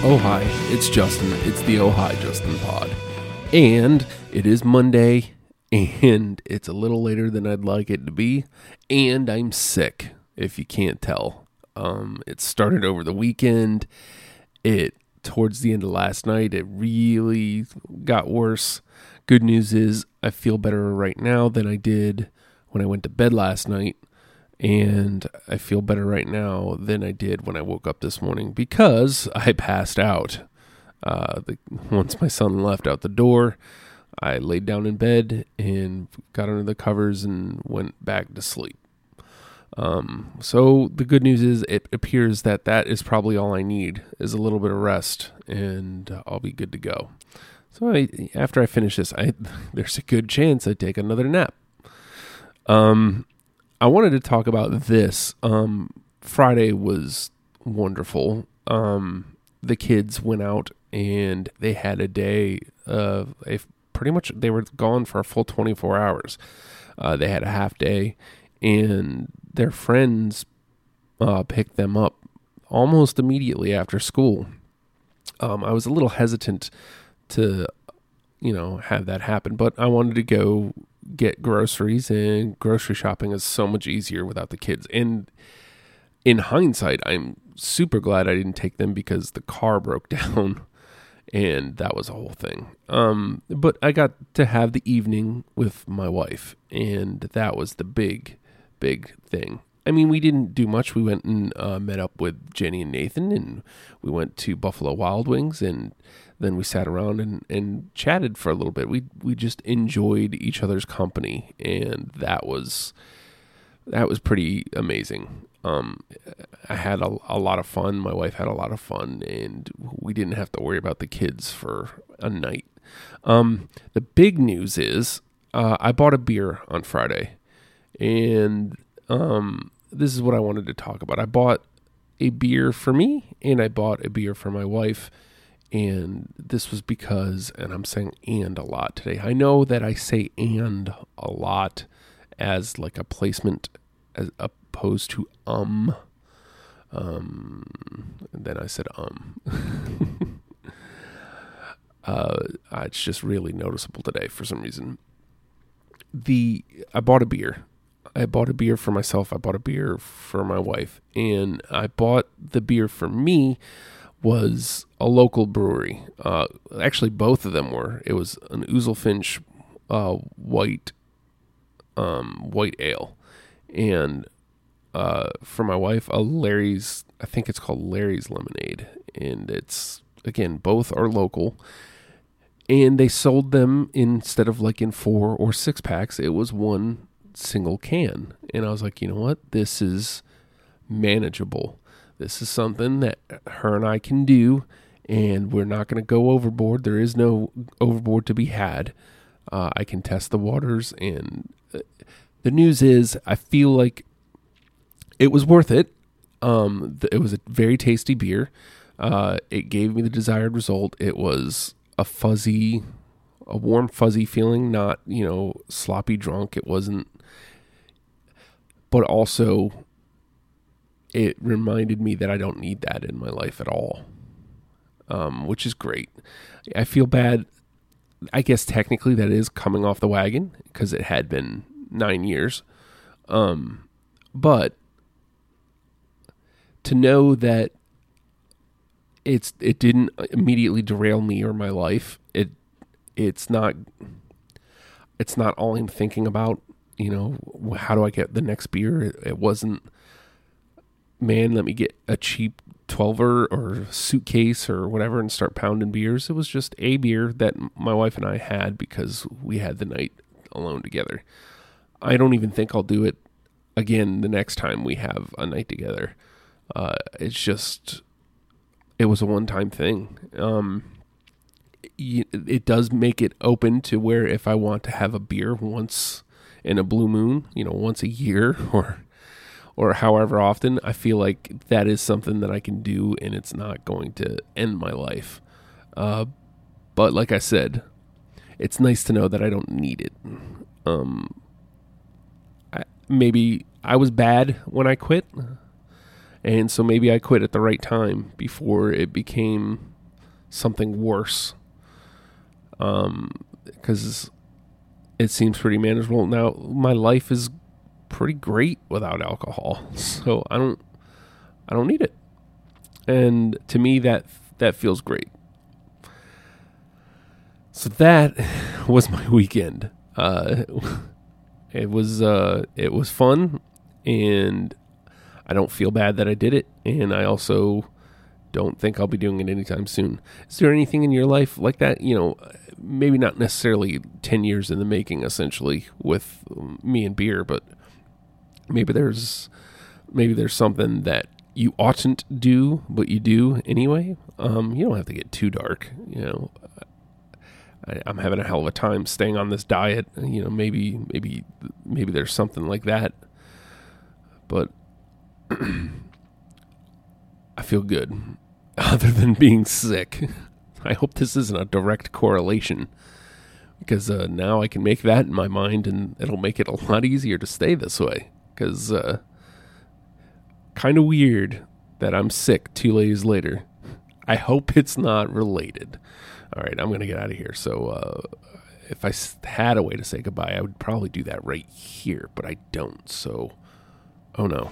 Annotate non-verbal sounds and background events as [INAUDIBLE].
Oh, hi, it's Justin. It's the Oh, hi, Justin pod. And it is Monday, and it's a little later than I'd like it to be. And I'm sick, if you can't tell. Um, it started over the weekend. It, towards the end of last night, it really got worse. Good news is I feel better right now than I did when I went to bed last night and I feel better right now than I did when I woke up this morning because I passed out. Uh, the, once my son left out the door, I laid down in bed and got under the covers and went back to sleep. Um, so the good news is it appears that that is probably all I need is a little bit of rest and I'll be good to go. So I, after I finish this, I, [LAUGHS] there's a good chance I take another nap. Um, I wanted to talk about this. Um, Friday was wonderful. Um, the kids went out and they had a day of a pretty much they were gone for a full 24 hours. Uh, they had a half day and their friends uh, picked them up almost immediately after school. Um, I was a little hesitant to, you know, have that happen, but I wanted to go get groceries and grocery shopping is so much easier without the kids. And in hindsight, I'm super glad I didn't take them because the car [LAUGHS] broke down and that was a whole thing. Um, but I got to have the evening with my wife, and that was the big, big thing. I mean, we didn't do much. We went and uh, met up with Jenny and Nathan, and we went to Buffalo Wild Wings, and then we sat around and, and chatted for a little bit. We we just enjoyed each other's company, and that was that was pretty amazing. Um, I had a, a lot of fun. My wife had a lot of fun, and we didn't have to worry about the kids for a night. Um, the big news is uh, I bought a beer on Friday, and um, this is what I wanted to talk about. I bought a beer for me, and I bought a beer for my wife and this was because, and I'm saying and a lot today. I know that I say and a lot as like a placement as opposed to um. Um, then I said um. [LAUGHS] uh, it's just really noticeable today for some reason. The I bought a beer. I bought a beer for myself. I bought a beer for my wife, and I bought the beer for me was a local brewery. Uh, actually, both of them were. It was an Ouzelfinch uh, white um, white ale, and uh, for my wife, a Larry's. I think it's called Larry's Lemonade, and it's again both are local. And they sold them instead of like in four or six packs. It was one single can, and I was like, you know what, this is manageable this is something that her and I can do, and we're not going to go overboard. There is no overboard to be had. Uh, I can test the waters, and uh, the news is, I feel like it was worth it. Um, it was a very tasty beer. Uh, it gave me the desired result. It was a fuzzy, a warm, fuzzy feeling, not you know sloppy drunk. It wasn't, but also it reminded me that I don't need that in my life at all, um, which is great. I feel bad. I guess technically that is coming off the wagon because it had been nine years. Um, but to know that it's it didn't immediately derail me or my life. It it's not it's not all I'm thinking about. You know, how do I get the next beer? It, wasn't man, let me get a cheap 12er or suitcase or whatever and start pounding beers. It was just a beer that my wife and I had because we had the night alone together. I don't even think I'll do it again the next time we have a night together. Uh, it's just, it was a one time thing. Um, it does make it open to where if I want to have a beer once in a blue moon, you know, once a year [LAUGHS] or or however often, I feel like that is something that I can do and it's not going to end my life. Uh, but like I said, it's nice to know that I don't need it. Um, I, maybe I was bad when I quit, and so maybe I quit at the right time before it became something worse. Um, because it seems pretty manageable now. My life is pretty great without alcohol, [LAUGHS] so I don't, I don't need it. And to me, that that feels great. So that [LAUGHS] was my weekend. Uh, [LAUGHS] it was uh, it was fun, and I don't feel bad that I did it, and I also don't think I'll be doing it anytime soon. Is there anything in your life like that? You know, maybe not necessarily 10 years in the making, essentially, with me and beer, but maybe there's maybe there's something that you oughtn't do, but you do anyway. Um, you don't have to get too dark, you know. I, I'm having a hell of a time staying on this diet. You know, maybe maybe maybe there's something like that, but [CLEARS THROAT] I feel good. [LAUGHS] Other than being sick, I hope this isn't a direct correlation because uh, now I can make that in my mind, and it'll make it a lot easier to stay this way. Because uh, kind of weird that I'm sick two days later. I hope it's not related. All right, I'm going to get out of here. So, uh, if I had a way to say goodbye, I would probably do that right here, but I don't. So, oh no.